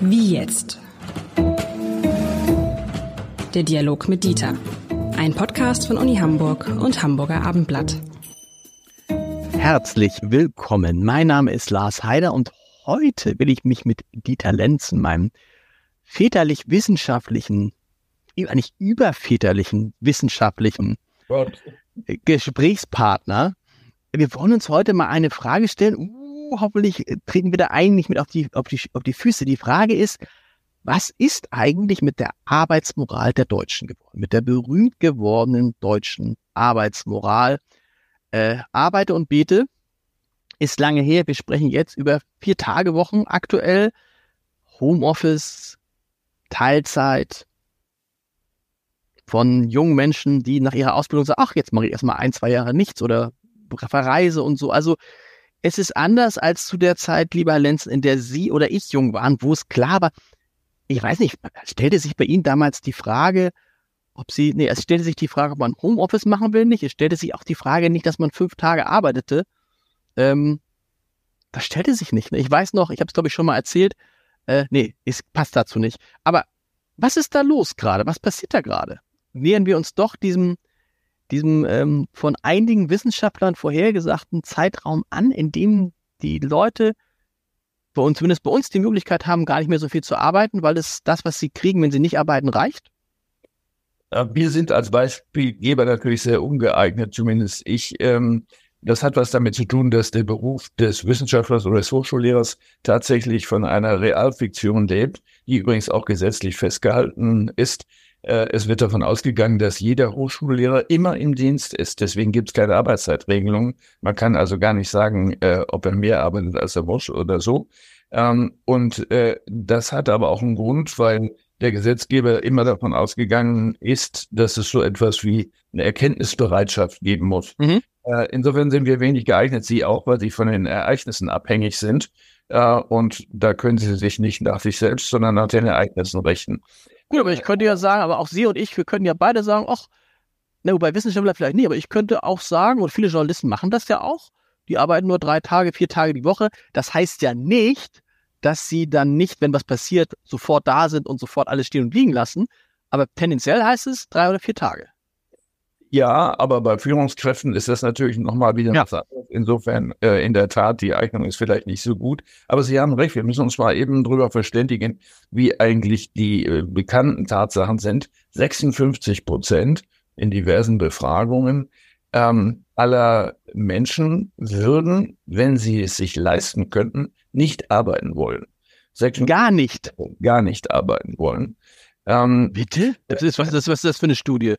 Wie jetzt? Der Dialog mit Dieter. Ein Podcast von Uni Hamburg und Hamburger Abendblatt. Herzlich willkommen. Mein Name ist Lars Heider und heute will ich mich mit Dieter Lenzen, meinem väterlich-wissenschaftlichen, eigentlich überväterlichen wissenschaftlichen Gott. Gesprächspartner. Wir wollen uns heute mal eine Frage stellen. Uh, hoffentlich treten wir da eigentlich mit auf die, auf, die, auf die Füße. Die Frage ist, was ist eigentlich mit der Arbeitsmoral der Deutschen geworden? Mit der berühmt gewordenen deutschen Arbeitsmoral? Äh, arbeite und bete ist lange her. Wir sprechen jetzt über vier Tage Wochen aktuell. Homeoffice, Teilzeit von jungen Menschen, die nach ihrer Ausbildung sagen, ach, jetzt mache ich erstmal ein, zwei Jahre nichts oder verreise und so. Also es ist anders als zu der Zeit, lieber Lenz, in der Sie oder ich jung waren, wo es klar war, ich weiß nicht, stellte sich bei Ihnen damals die Frage, ob Sie, nee, es stellte sich die Frage, ob man Homeoffice machen will, nicht. Es stellte sich auch die Frage nicht, dass man fünf Tage arbeitete. Ähm, das stellte sich nicht. Ne? Ich weiß noch, ich habe es glaube ich schon mal erzählt. Äh, nee, es passt dazu nicht. Aber was ist da los gerade? Was passiert da gerade? Nähern wir uns doch diesem, diesem ähm, von einigen Wissenschaftlern vorhergesagten Zeitraum an, in dem die Leute bei uns, zumindest bei uns, die Möglichkeit haben, gar nicht mehr so viel zu arbeiten, weil es das, was sie kriegen, wenn sie nicht arbeiten, reicht? Wir sind als Beispielgeber natürlich sehr ungeeignet, zumindest ich. Ähm, das hat was damit zu tun, dass der Beruf des Wissenschaftlers oder des Hochschullehrers tatsächlich von einer Realfiktion lebt, die übrigens auch gesetzlich festgehalten ist. Äh, es wird davon ausgegangen, dass jeder Hochschullehrer immer im Dienst ist. Deswegen gibt es keine Arbeitszeitregelung. Man kann also gar nicht sagen, äh, ob er mehr arbeitet als er muss oder so. Ähm, und äh, das hat aber auch einen Grund, weil der Gesetzgeber immer davon ausgegangen ist, dass es so etwas wie eine Erkenntnisbereitschaft geben muss. Mhm. Äh, insofern sind wir wenig geeignet, sie auch, weil sie von den Ereignissen abhängig sind. Äh, und da können sie sich nicht nach sich selbst, sondern nach den Ereignissen richten. Gut, aber ich könnte ja sagen, aber auch Sie und ich, wir können ja beide sagen, ach, na, wobei Wissenschaftler vielleicht nicht, aber ich könnte auch sagen, und viele Journalisten machen das ja auch, die arbeiten nur drei Tage, vier Tage die Woche. Das heißt ja nicht, dass sie dann nicht, wenn was passiert, sofort da sind und sofort alles stehen und liegen lassen. Aber tendenziell heißt es drei oder vier Tage. Ja, aber bei Führungskräften ist das natürlich nochmal wieder ja. Insofern, äh, in der Tat, die Eignung ist vielleicht nicht so gut. Aber Sie haben recht, wir müssen uns mal eben drüber verständigen, wie eigentlich die äh, bekannten Tatsachen sind. 56 Prozent in diversen Befragungen ähm, aller Menschen würden, wenn sie es sich leisten könnten, nicht arbeiten wollen. Gar nicht. Gar nicht arbeiten wollen. Ähm, Bitte? Das ist, was, das, was ist das für eine Studie?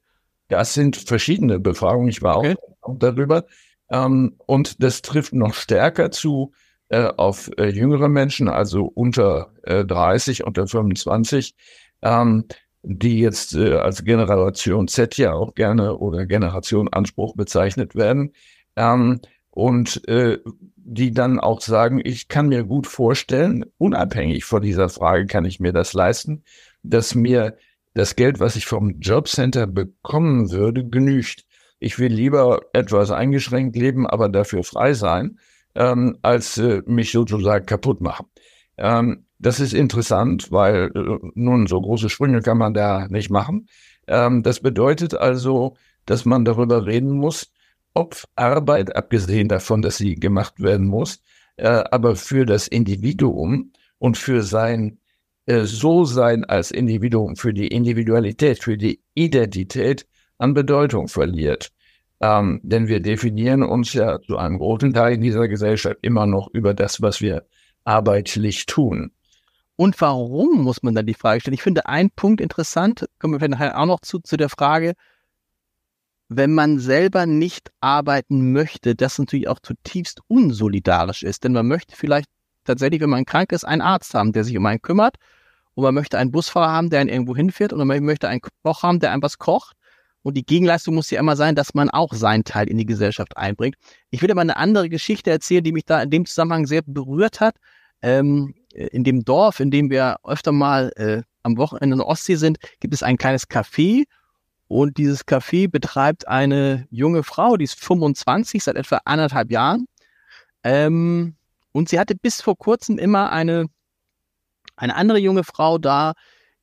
Das sind verschiedene Befragungen. Ich war okay. auch darüber. Ähm, und das trifft noch stärker zu äh, auf äh, jüngere Menschen, also unter äh, 30, unter 25, ähm, die jetzt äh, als Generation Z ja auch gerne oder Generation Anspruch bezeichnet werden. Ähm, und äh, die dann auch sagen, ich kann mir gut vorstellen, unabhängig von dieser Frage, kann ich mir das leisten, dass mir das Geld, was ich vom Jobcenter bekommen würde, genügt. Ich will lieber etwas eingeschränkt leben, aber dafür frei sein, ähm, als äh, mich sozusagen kaputt machen. Ähm, das ist interessant, weil äh, nun so große Sprünge kann man da nicht machen. Ähm, das bedeutet also, dass man darüber reden muss, ob Arbeit, abgesehen davon, dass sie gemacht werden muss, äh, aber für das Individuum und für sein so sein als Individuum, für die Individualität, für die Identität an Bedeutung verliert. Ähm, denn wir definieren uns ja zu einem großen Teil in dieser Gesellschaft immer noch über das, was wir arbeitlich tun. Und warum muss man dann die Frage stellen? Ich finde einen Punkt interessant, kommen wir vielleicht auch noch zu, zu der Frage, wenn man selber nicht arbeiten möchte, das natürlich auch zutiefst unsolidarisch ist. Denn man möchte vielleicht tatsächlich, wenn man krank ist, einen Arzt haben, der sich um einen kümmert. Und man möchte einen Busfahrer haben, der einen irgendwo hinfährt. Und man möchte einen Koch haben, der einem was kocht. Und die Gegenleistung muss ja immer sein, dass man auch seinen Teil in die Gesellschaft einbringt. Ich will aber eine andere Geschichte erzählen, die mich da in dem Zusammenhang sehr berührt hat. Ähm, in dem Dorf, in dem wir öfter mal äh, am Wochenende in der Ostsee sind, gibt es ein kleines Café. Und dieses Café betreibt eine junge Frau, die ist 25, seit etwa anderthalb Jahren. Ähm, Und sie hatte bis vor kurzem immer eine, eine andere junge Frau da,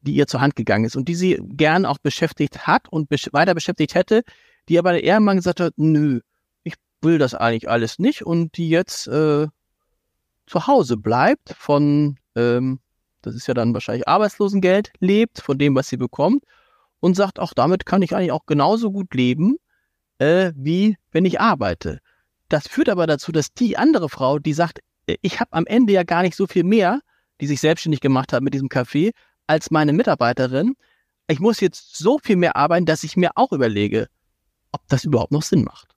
die ihr zur Hand gegangen ist und die sie gern auch beschäftigt hat und besch weiter beschäftigt hätte, die aber der Ehemann gesagt hat, nö, ich will das eigentlich alles nicht und die jetzt äh, zu Hause bleibt von, ähm, das ist ja dann wahrscheinlich Arbeitslosengeld, lebt von dem, was sie bekommt und sagt, auch damit kann ich eigentlich auch genauso gut leben, äh, wie wenn ich arbeite. Das führt aber dazu, dass die andere Frau, die sagt, äh, ich habe am Ende ja gar nicht so viel mehr, die sich selbstständig gemacht hat mit diesem Café, als meine Mitarbeiterin. Ich muss jetzt so viel mehr arbeiten, dass ich mir auch überlege, ob das überhaupt noch Sinn macht.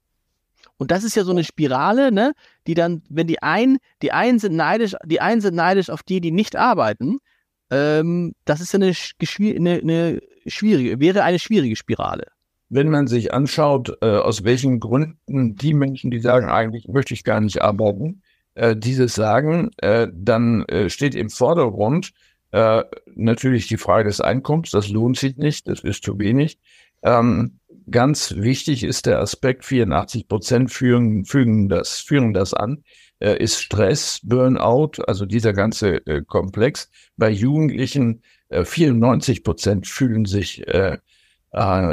Und das ist ja so eine Spirale, ne, die dann, wenn die einen, die einen sind neidisch, die einen sind neidisch auf die, die nicht arbeiten, ähm, das ist ja eine, eine, eine schwierige, wäre eine schwierige Spirale. Wenn man sich anschaut, äh, aus welchen Gründen die Menschen, die sagen, eigentlich möchte ich gar nicht arbeiten, äh, dieses sagen, äh, dann äh, steht im Vordergrund äh, natürlich die Frage des Einkommens, das lohnt sich nicht, das ist zu wenig. Ähm, ganz wichtig ist der Aspekt, 84 Prozent führen, fügen, das, führen das an, äh, ist Stress, Burnout, also dieser ganze äh, Komplex. Bei Jugendlichen äh, 94 Prozent fühlen sich äh,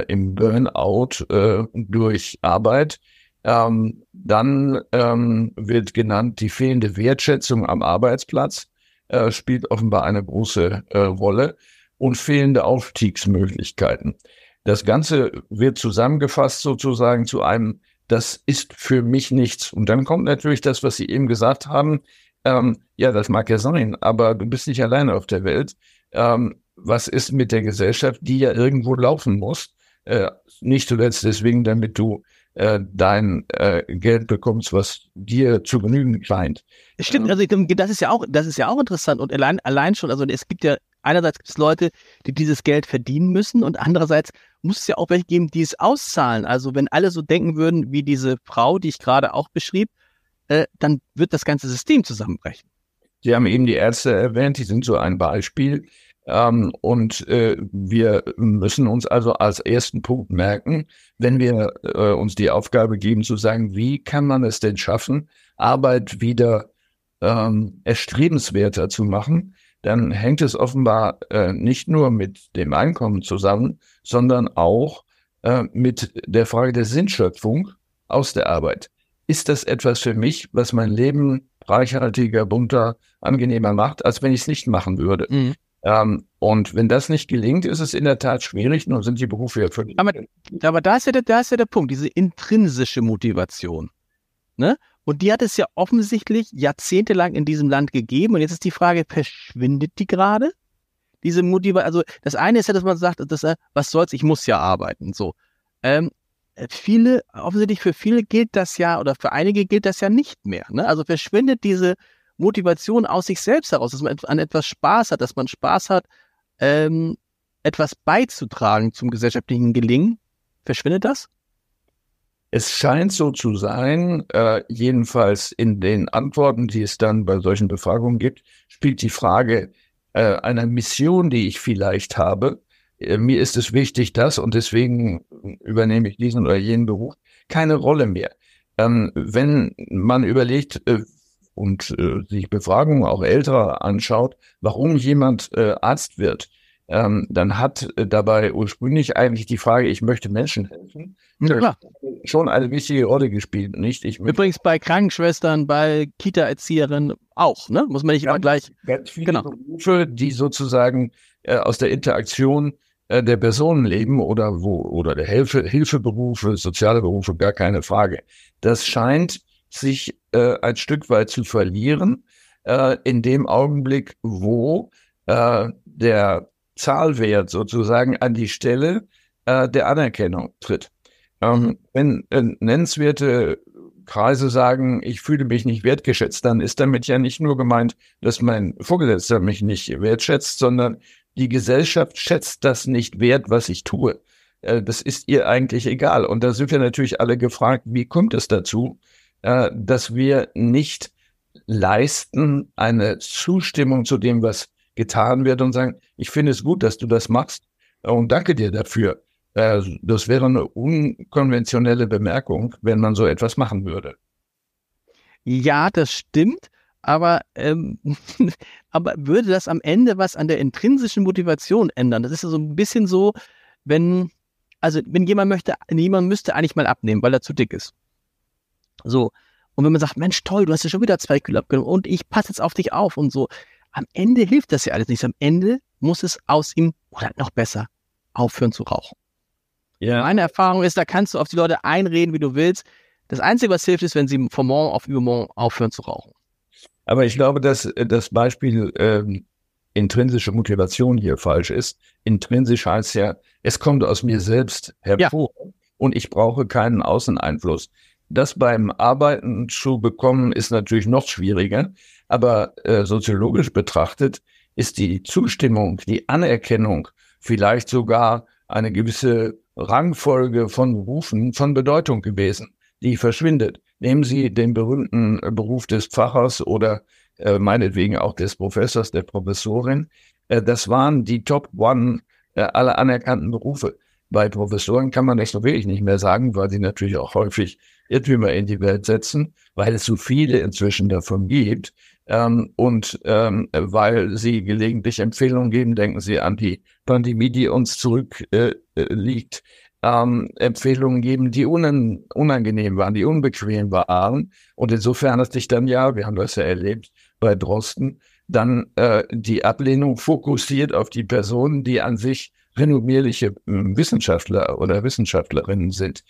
im Burnout äh, durch Arbeit. Ähm, dann ähm, wird genannt die fehlende Wertschätzung am Arbeitsplatz äh, spielt offenbar eine große äh, Rolle und fehlende Aufstiegsmöglichkeiten. Das Ganze wird zusammengefasst sozusagen zu einem, das ist für mich nichts. Und dann kommt natürlich das, was Sie eben gesagt haben. Ähm, ja, das mag ja sein, aber du bist nicht alleine auf der Welt. Ähm, was ist mit der Gesellschaft, die ja irgendwo laufen muss? Äh, nicht zuletzt deswegen, damit du äh, dein äh, Geld bekommst, was dir zu genügen scheint. Stimmt, also das ist ja auch, das ist ja auch interessant und allein, allein schon, also es gibt ja einerseits gibt es Leute, die dieses Geld verdienen müssen und andererseits muss es ja auch welche geben, die es auszahlen. Also wenn alle so denken würden wie diese Frau, die ich gerade auch beschrieb, äh, dann wird das ganze System zusammenbrechen. Sie haben eben die Ärzte erwähnt, die sind so ein Beispiel. Ähm, und äh, wir müssen uns also als ersten Punkt merken, wenn wir äh, uns die Aufgabe geben zu sagen, wie kann man es denn schaffen, Arbeit wieder ähm, erstrebenswerter zu machen, dann hängt es offenbar äh, nicht nur mit dem Einkommen zusammen, sondern auch äh, mit der Frage der Sinnschöpfung aus der Arbeit. Ist das etwas für mich, was mein Leben reichhaltiger, bunter, angenehmer macht, als wenn ich es nicht machen würde? Mhm. Ähm, und wenn das nicht gelingt, ist es in der Tat schwierig, nun sind die Berufe ja völlig. Aber, aber da, ist ja der, da ist ja der Punkt, diese intrinsische Motivation. Ne? Und die hat es ja offensichtlich jahrzehntelang in diesem Land gegeben. Und jetzt ist die Frage, verschwindet die gerade? Diese Motivation, also das eine ist ja, dass man sagt, dass, was soll's, ich muss ja arbeiten. So. Ähm, viele, offensichtlich für viele gilt das ja, oder für einige gilt das ja nicht mehr. Ne? Also verschwindet diese Motivation aus sich selbst heraus, dass man an etwas Spaß hat, dass man Spaß hat, ähm, etwas beizutragen zum gesellschaftlichen Gelingen. Verschwindet das? Es scheint so zu sein, äh, jedenfalls in den Antworten, die es dann bei solchen Befragungen gibt, spielt die Frage äh, einer Mission, die ich vielleicht habe. Äh, mir ist es wichtig, das und deswegen übernehme ich diesen oder jenen Beruf, keine Rolle mehr. Ähm, wenn man überlegt, äh, und äh, sich Befragungen auch älterer anschaut, warum jemand äh, Arzt wird, ähm, dann hat äh, dabei ursprünglich eigentlich die Frage, ich möchte Menschen helfen, ja, klar. schon eine wichtige Rolle gespielt. Nicht? Ich Übrigens bei Krankenschwestern, bei Kita-Erzieherinnen auch, ne? Muss man nicht ganz, immer gleich. Ganz viele genau. Berufe, die sozusagen äh, aus der Interaktion äh, der Personen leben oder wo oder der Hilfe, Hilfeberufe, soziale Berufe, gar keine Frage. Das scheint sich äh, ein Stück weit zu verlieren, äh, in dem Augenblick, wo äh, der Zahlwert sozusagen an die Stelle äh, der Anerkennung tritt. Ähm, wenn äh, nennenswerte Kreise sagen, ich fühle mich nicht wertgeschätzt, dann ist damit ja nicht nur gemeint, dass mein Vorgesetzter mich nicht wertschätzt, sondern die Gesellschaft schätzt das nicht wert, was ich tue. Äh, das ist ihr eigentlich egal. Und da sind wir natürlich alle gefragt, wie kommt es dazu, äh, dass wir nicht leisten eine Zustimmung zu dem, was getan wird und sagen, ich finde es gut, dass du das machst und danke dir dafür. Äh, das wäre eine unkonventionelle Bemerkung, wenn man so etwas machen würde. Ja, das stimmt. aber, ähm, aber würde das am Ende was an der intrinsischen Motivation ändern? Das ist ja so ein bisschen so, wenn, also wenn jemand möchte, jemand müsste eigentlich mal abnehmen, weil er zu dick ist. So. Und wenn man sagt, Mensch, toll, du hast ja schon wieder zwei Kilo abgenommen und ich passe jetzt auf dich auf und so. Am Ende hilft das ja alles nichts. Am Ende muss es aus ihm, oder noch besser, aufhören zu rauchen. Ja. Meine Erfahrung ist, da kannst du auf die Leute einreden, wie du willst. Das Einzige, was hilft, ist, wenn sie von morgen auf übermorgen aufhören zu rauchen. Aber ich glaube, dass das Beispiel ähm, intrinsische Motivation hier falsch ist. Intrinsisch heißt ja, es kommt aus mir selbst hervor ja. und ich brauche keinen Außeneinfluss. Das beim Arbeiten zu bekommen, ist natürlich noch schwieriger, aber äh, soziologisch betrachtet ist die Zustimmung, die Anerkennung, vielleicht sogar eine gewisse Rangfolge von Berufen von Bedeutung gewesen, die verschwindet. Nehmen Sie den berühmten Beruf des Pfarrers oder äh, meinetwegen auch des Professors, der Professorin. Äh, das waren die Top One äh, aller anerkannten Berufe. Bei Professoren kann man das wirklich nicht mehr sagen, weil sie natürlich auch häufig Irrtümer in die Welt setzen, weil es so viele inzwischen davon gibt. Ähm, und ähm, weil sie gelegentlich Empfehlungen geben, denken Sie an die Pandemie, die uns zurückliegt, äh, liegt, ähm, Empfehlungen geben, die unan unangenehm waren, die unbequem waren. Und insofern hat sich dann ja, wir haben das ja erlebt bei Drosten, dann äh, die Ablehnung fokussiert auf die Personen, die an sich renommierliche äh, Wissenschaftler oder Wissenschaftlerinnen sind.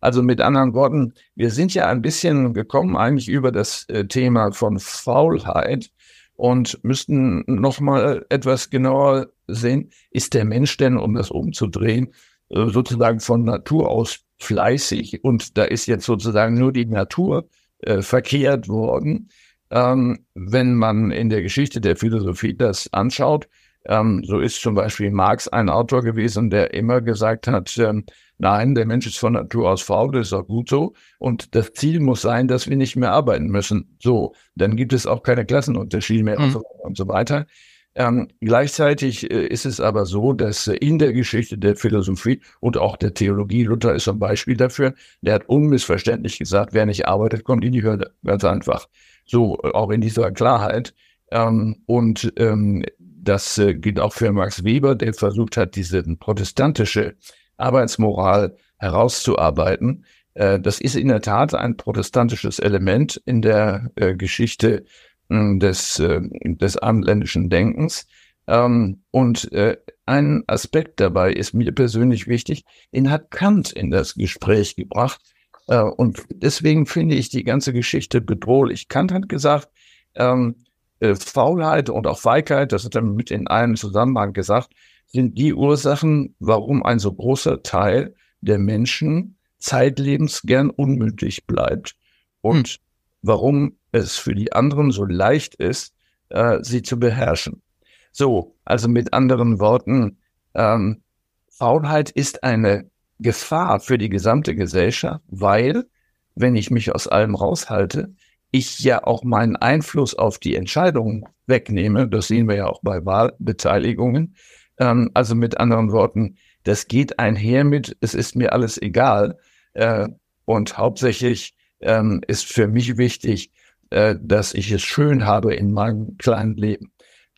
Also mit anderen Worten, wir sind ja ein bisschen gekommen eigentlich über das äh, Thema von Faulheit und müssten noch mal etwas genauer sehen, ist der Mensch denn, um das umzudrehen, äh, sozusagen von Natur aus fleißig und da ist jetzt sozusagen nur die Natur äh, verkehrt worden. Ähm, wenn man in der Geschichte der Philosophie das anschaut, ähm, so ist zum Beispiel Marx ein Autor gewesen, der immer gesagt hat, ähm, Nein, der Mensch ist von Natur aus faul, das ist auch gut so. Und das Ziel muss sein, dass wir nicht mehr arbeiten müssen. So, dann gibt es auch keine Klassenunterschiede mehr mhm. und, so weiter und so weiter. Ähm, gleichzeitig äh, ist es aber so, dass äh, in der Geschichte der Philosophie und auch der Theologie, Luther ist ein Beispiel dafür, der hat unmissverständlich gesagt, wer nicht arbeitet, kommt in die Hölle. Ganz einfach. So, äh, auch in dieser Klarheit. Ähm, und ähm, das äh, gilt auch für Max Weber, der versucht hat, diese protestantische Arbeitsmoral herauszuarbeiten. Äh, das ist in der Tat ein protestantisches Element in der äh, Geschichte hm, des, äh, des abendländischen Denkens. Ähm, und ein Aspekt dabei ist mir persönlich wichtig, den hat Kant in das Gespräch gebracht. Und deswegen finde ich die ganze Geschichte bedrohlich. Kant hat gesagt, ähm, Faulheit und auch Feigheit, das hat er mit in einem Zusammenhang gesagt, sind die Ursachen, warum ein so großer Teil der Menschen zeitlebens gern unmündig bleibt und hm. warum es für die anderen so leicht ist, äh, sie zu beherrschen. So, also mit anderen Worten, ähm, Faulheit ist eine Gefahr für die gesamte Gesellschaft, weil, wenn ich mich aus allem raushalte, ich ja auch meinen Einfluss auf die Entscheidungen wegnehme. Das sehen wir ja auch bei Wahlbeteiligungen. Ähm, also mit anderen Worten, das geht einher mit, es ist mir alles egal. Äh, und hauptsächlich ähm, ist für mich wichtig, äh, dass ich es schön habe in meinem kleinen Leben.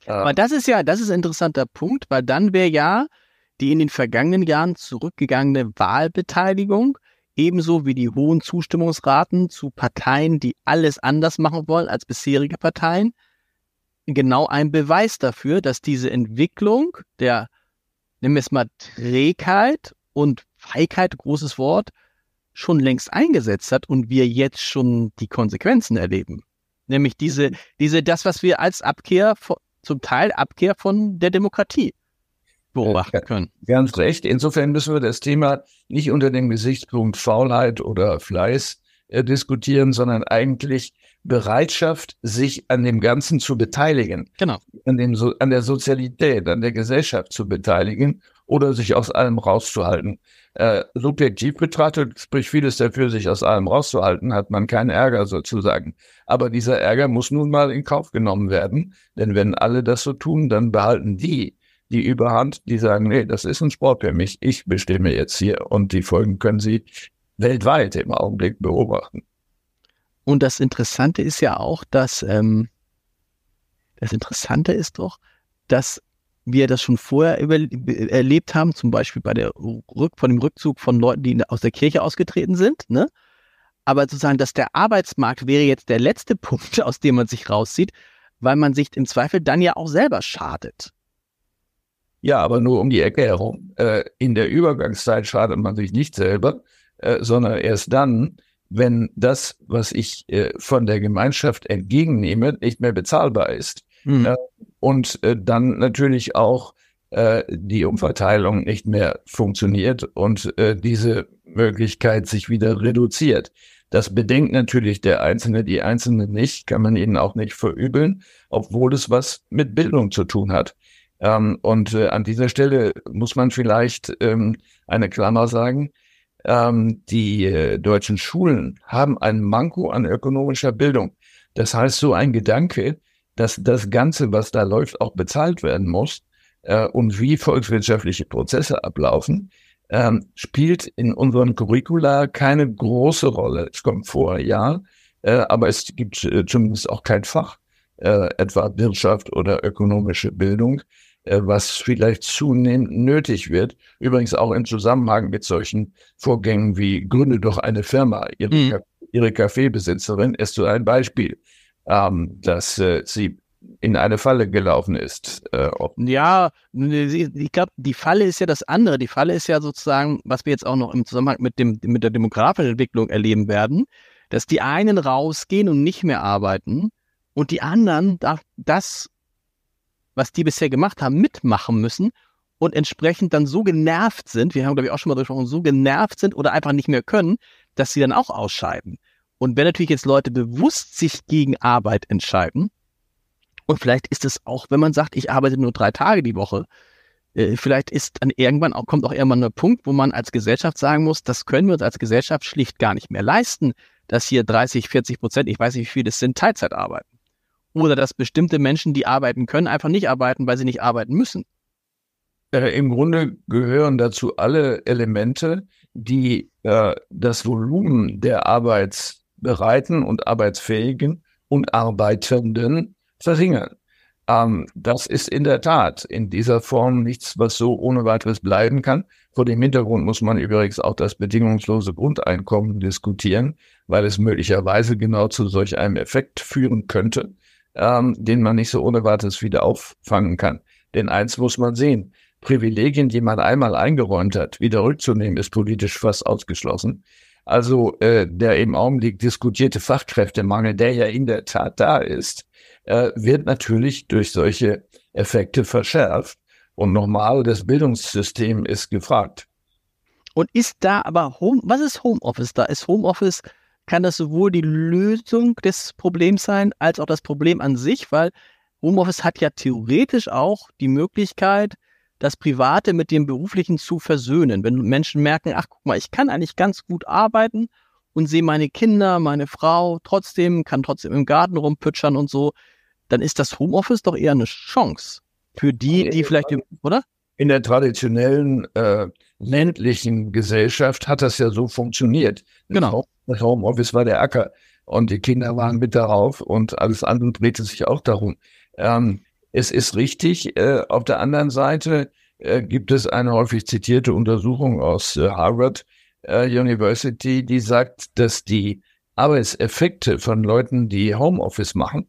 Äh, Aber das ist ja, das ist ein interessanter Punkt, weil dann wäre ja die in den vergangenen Jahren zurückgegangene Wahlbeteiligung ebenso wie die hohen Zustimmungsraten zu Parteien, die alles anders machen wollen als bisherige Parteien, genau ein Beweis dafür, dass diese Entwicklung der, wir es mal, Trägheit und Feigheit, großes Wort, schon längst eingesetzt hat und wir jetzt schon die Konsequenzen erleben. Nämlich diese, diese, das, was wir als Abkehr, zum Teil Abkehr von der Demokratie beobachten können. Ganz recht. Insofern müssen wir das Thema nicht unter dem Gesichtspunkt Faulheit oder Fleiß äh, diskutieren, sondern eigentlich Bereitschaft, sich an dem Ganzen zu beteiligen. Genau. An, dem so an der Sozialität, an der Gesellschaft zu beteiligen oder sich aus allem rauszuhalten. Äh, subjektiv betrachtet spricht vieles dafür, sich aus allem rauszuhalten, hat man keinen Ärger sozusagen. Aber dieser Ärger muss nun mal in Kauf genommen werden, denn wenn alle das so tun, dann behalten die die Überhand, die sagen, nee, das ist ein Sport für mich, ich bestimme jetzt hier und die Folgen können Sie weltweit im Augenblick beobachten. Und das Interessante ist ja auch, dass ähm, das Interessante ist doch, dass wir das schon vorher erlebt haben, zum Beispiel bei der Rück von dem Rückzug von Leuten, die aus der Kirche ausgetreten sind, ne? Aber sozusagen, dass der Arbeitsmarkt wäre jetzt der letzte Punkt, aus dem man sich rauszieht, weil man sich im Zweifel dann ja auch selber schadet. Ja, aber nur um die Ecke herum. Äh, in der Übergangszeit schadet man sich nicht selber, äh, sondern erst dann, wenn das, was ich äh, von der Gemeinschaft entgegennehme, nicht mehr bezahlbar ist. Mhm. Und äh, dann natürlich auch äh, die Umverteilung nicht mehr funktioniert und äh, diese Möglichkeit sich wieder reduziert. Das bedenkt natürlich der Einzelne, die Einzelne nicht, kann man ihnen auch nicht verübeln, obwohl es was mit Bildung zu tun hat. Ähm, und äh, an dieser Stelle muss man vielleicht ähm, eine Klammer sagen. Ähm, die äh, deutschen Schulen haben ein Manko an ökonomischer Bildung. Das heißt, so ein Gedanke, dass das Ganze, was da läuft, auch bezahlt werden muss äh, und wie volkswirtschaftliche Prozesse ablaufen, ähm, spielt in unseren Curricula keine große Rolle. Es kommt vor, ja, äh, aber es gibt äh, zumindest auch kein Fach, äh, etwa Wirtschaft oder ökonomische Bildung, was vielleicht zunehmend nötig wird. Übrigens auch im Zusammenhang mit solchen Vorgängen wie Gründe doch eine Firma. Ihre, mhm. ihre Kaffeebesitzerin ist so ein Beispiel, ähm, dass äh, sie in eine Falle gelaufen ist. Äh, ja, ich glaube, die Falle ist ja das andere. Die Falle ist ja sozusagen, was wir jetzt auch noch im Zusammenhang mit, dem, mit der demografischen Entwicklung erleben werden, dass die einen rausgehen und nicht mehr arbeiten und die anderen das, was die bisher gemacht haben, mitmachen müssen und entsprechend dann so genervt sind, wir haben glaube ich auch schon mal gesprochen, so genervt sind oder einfach nicht mehr können, dass sie dann auch ausscheiden. Und wenn natürlich jetzt Leute bewusst sich gegen Arbeit entscheiden, und vielleicht ist es auch, wenn man sagt, ich arbeite nur drei Tage die Woche, äh, vielleicht ist dann irgendwann auch, kommt auch irgendwann ein Punkt, wo man als Gesellschaft sagen muss, das können wir uns als Gesellschaft schlicht gar nicht mehr leisten, dass hier 30, 40 Prozent, ich weiß nicht, wie viel das sind, Teilzeit arbeiten. Oder dass bestimmte Menschen, die arbeiten können, einfach nicht arbeiten, weil sie nicht arbeiten müssen. Äh, Im Grunde gehören dazu alle Elemente, die äh, das Volumen der Arbeitsbereiten und Arbeitsfähigen und Arbeitenden verringern. Ähm, das ist in der Tat in dieser Form nichts, was so ohne weiteres bleiben kann. Vor dem Hintergrund muss man übrigens auch das bedingungslose Grundeinkommen diskutieren, weil es möglicherweise genau zu solch einem Effekt führen könnte, ähm, den man nicht so ohne weiteres wieder auffangen kann. Denn eins muss man sehen. Privilegien, die man einmal eingeräumt hat, wieder rückzunehmen, ist politisch fast ausgeschlossen. Also äh, der im Augenblick diskutierte Fachkräftemangel, der ja in der Tat da ist, äh, wird natürlich durch solche Effekte verschärft. Und nochmal, das Bildungssystem ist gefragt. Und ist da aber Home, was ist Homeoffice da? Ist Homeoffice, kann das sowohl die Lösung des Problems sein, als auch das Problem an sich, weil Homeoffice hat ja theoretisch auch die Möglichkeit, das Private mit dem Beruflichen zu versöhnen. Wenn Menschen merken, ach guck mal, ich kann eigentlich ganz gut arbeiten und sehe meine Kinder, meine Frau trotzdem, kann trotzdem im Garten rumpütschern und so, dann ist das Homeoffice doch eher eine Chance für die, die vielleicht, oder? In der traditionellen äh, ländlichen Gesellschaft hat das ja so funktioniert. Genau. Das Homeoffice war der Acker und die Kinder waren mit darauf und alles andere drehte sich auch darum. Ähm, es ist richtig. Äh, auf der anderen Seite äh, gibt es eine häufig zitierte Untersuchung aus äh, Harvard äh, University, die sagt, dass die Arbeitseffekte von Leuten, die Homeoffice machen,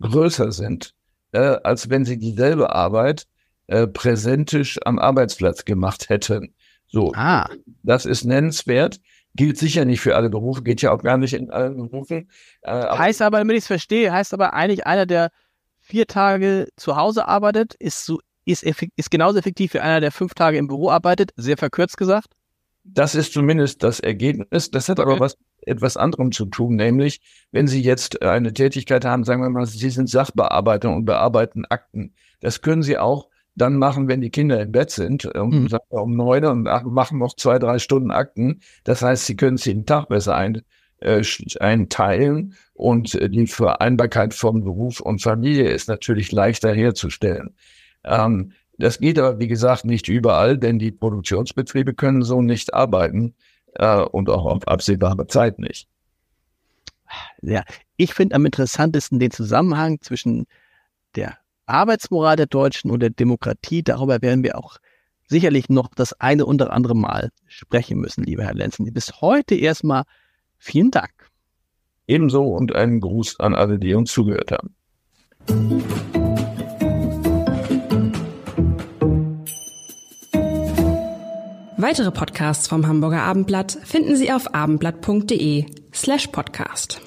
größer sind, äh, als wenn sie dieselbe Arbeit äh, präsentisch am Arbeitsplatz gemacht hätten. So, ah. das ist nennenswert. Gilt sicher nicht für alle Berufe, geht ja auch gar nicht in allen Berufen. Äh, heißt aber, wenn ich es verstehe, heißt aber eigentlich einer, der vier Tage zu Hause arbeitet, ist so ist, ist genauso effektiv wie einer, der fünf Tage im Büro arbeitet, sehr verkürzt gesagt. Das ist zumindest das Ergebnis. Das hat okay. aber was etwas anderem zu tun, nämlich wenn Sie jetzt eine Tätigkeit haben, sagen wir mal, Sie sind Sachbearbeiter und bearbeiten Akten. Das können Sie auch dann machen, wenn die Kinder im Bett sind, um, mhm. um neun und machen noch zwei, drei Stunden Akten. Das heißt, Sie können sich den Tag besser ein, äh, einteilen und äh, die Vereinbarkeit von Beruf und Familie ist natürlich leichter herzustellen. Ähm, das geht aber, wie gesagt, nicht überall, denn die Produktionsbetriebe können so nicht arbeiten äh, und auch auf absehbare Zeit nicht. Ja, ich finde am interessantesten den Zusammenhang zwischen der Arbeitsmoral der Deutschen und der Demokratie. Darüber werden wir auch sicherlich noch das eine oder andere Mal sprechen müssen, lieber Herr Lenzen. Bis heute erstmal vielen Dank. Ebenso und einen Gruß an alle, die uns zugehört haben. Weitere Podcasts vom Hamburger Abendblatt finden Sie auf abendblatt.de slash podcast.